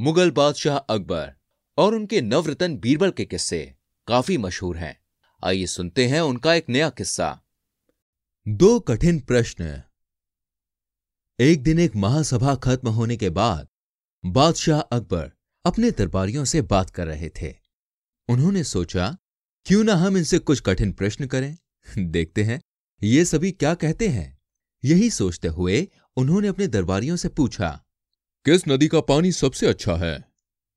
मुगल बादशाह अकबर और उनके नवरत्न बीरबल के किस्से काफ़ी मशहूर हैं। आइए सुनते हैं उनका एक नया किस्सा। दो कठिन प्रश्न। एक दिन एक महासभा खत्म होने के बाद बादशाह अकबर अपने दरबारियों से बात कर रहे थे। उन्होंने सोचा, क्यों ना हम इनसे कुछ कठिन प्रश्न करें? देखते हैं, ये सभी क्या कहते हैं? यही सोचते हुए उन्होंने अपने दरबारियों से पूछा किस नदी का पानी सबसे अच्छा है?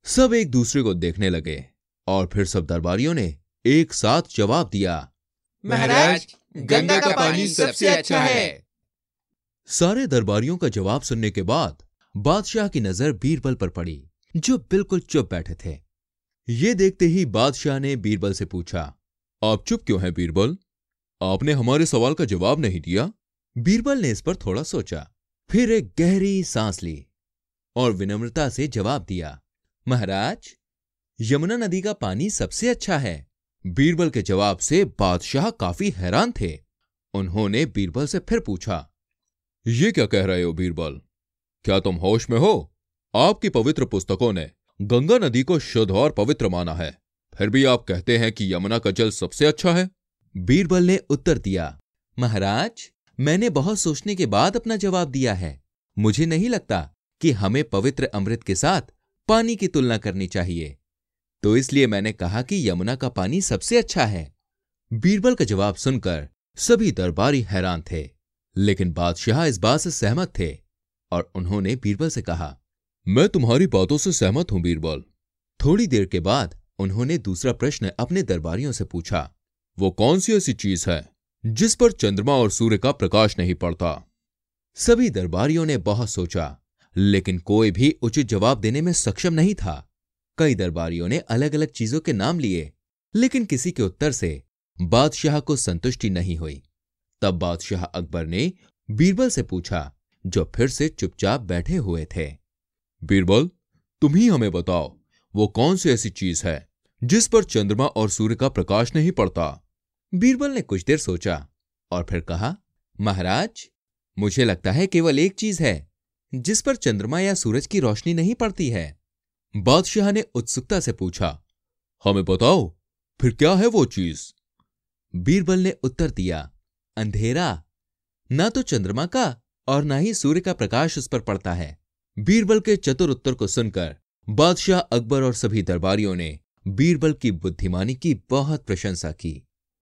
सब एक दूसरे को देखने लगे और फिर सब दरबारियों ने एक साथ जवाब दिया महाराज गंगा का पानी सबसे अच्छा है। सारे दरबारियों का जवाब सुनने के बाद बादशाह की नज़र बीरबल पर पड़ी जो बिल्कुल चुप बैठे थे। ये देखते ही बादशाह ने बीरबल से पूछा आप चुप क्यों हैं बीरबल? आपने हमारे सवाल का जवाब नहीं दिया? बीरबल ने इस पर थोड़ा सोचा फिर एक गहरी सांस ली। और विनम्रता से जवाब दिया, महाराज, यमुना नदी का पानी सबसे अच्छा है। बीरबल के जवाब से बादशाह काफ़ी हैरान थे। उन्होंने बीरबल से फिर पूछा, ये क्या कह रहे हो बीरबल? क्या तुम होश में हो? आपकी पवित्र पुस्तकों ने गंगा नदी को शुद्ध और पवित्र माना है। फिर भी आप कहते हैं कि यमुना का जल सबसे अच्छा है? बीरबल ने उत्तर दिया, महाराज, मैंने बहुत सोचने के बाद अपना जवाब दिया है। मुझे नहीं लगता कि हमें पवित्र अमृत के साथ पानी की तुलना करनी चाहिए। तो इसलिए मैंने कहा कि यमुना का पानी सबसे अच्छा है। बीरबल का जवाब सुनकर सभी दरबारी हैरान थे, लेकिन बादशाह इस बात से सहमत थे और उन्होंने बीरबल से कहा, मैं तुम्हारी बातों से सहमत हूँ बीरबल। थोड़ी देर के बाद उन्होंने दूसरा प्रश्न अपने दरबारियों से पूछा, वो कौन सी ऐसी चीज़ है जिस पर चंद्रमा और सूर्य का प्रकाश नहीं पड़ता? सभी दरबारियों ने बहुत सोचा लेकिन कोई भी उचित जवाब देने में सक्षम नहीं था। कई दरबारियों ने अलग अलग चीज़ों के नाम लिए, लेकिन किसी के उत्तर से बादशाह को संतुष्टि नहीं हुई। तब बादशाह अकबर ने बीरबल से पूछा, जो फिर से चुपचाप बैठे हुए थे। बीरबल, तुम ही हमें बताओ, वो कौन सी ऐसी चीज़ है, जिस पर चंद्रमा और सूर्य का प्रकाश नहीं पड़ता? बीरबल ने कुछ देर सोचा और फिर कहा, महाराज, मुझे लगता है केवल एक चीज़ है जिस पर चंद्रमा या सूरज की रोशनी नहीं पड़ती है। बादशाह ने उत्सुकता से पूछा, हमें बताओ, फिर क्या है वो चीज़? बीरबल ने उत्तर दिया, अंधेरा। ना तो चंद्रमा का और ना ही सूर्य का प्रकाश उस पर पड़ता है। बीरबल के चतुर उत्तर को सुनकर बादशाह अकबर और सभी दरबारियों ने बीरबल की बुद्धिमानी की बहुत प्रशंसा की।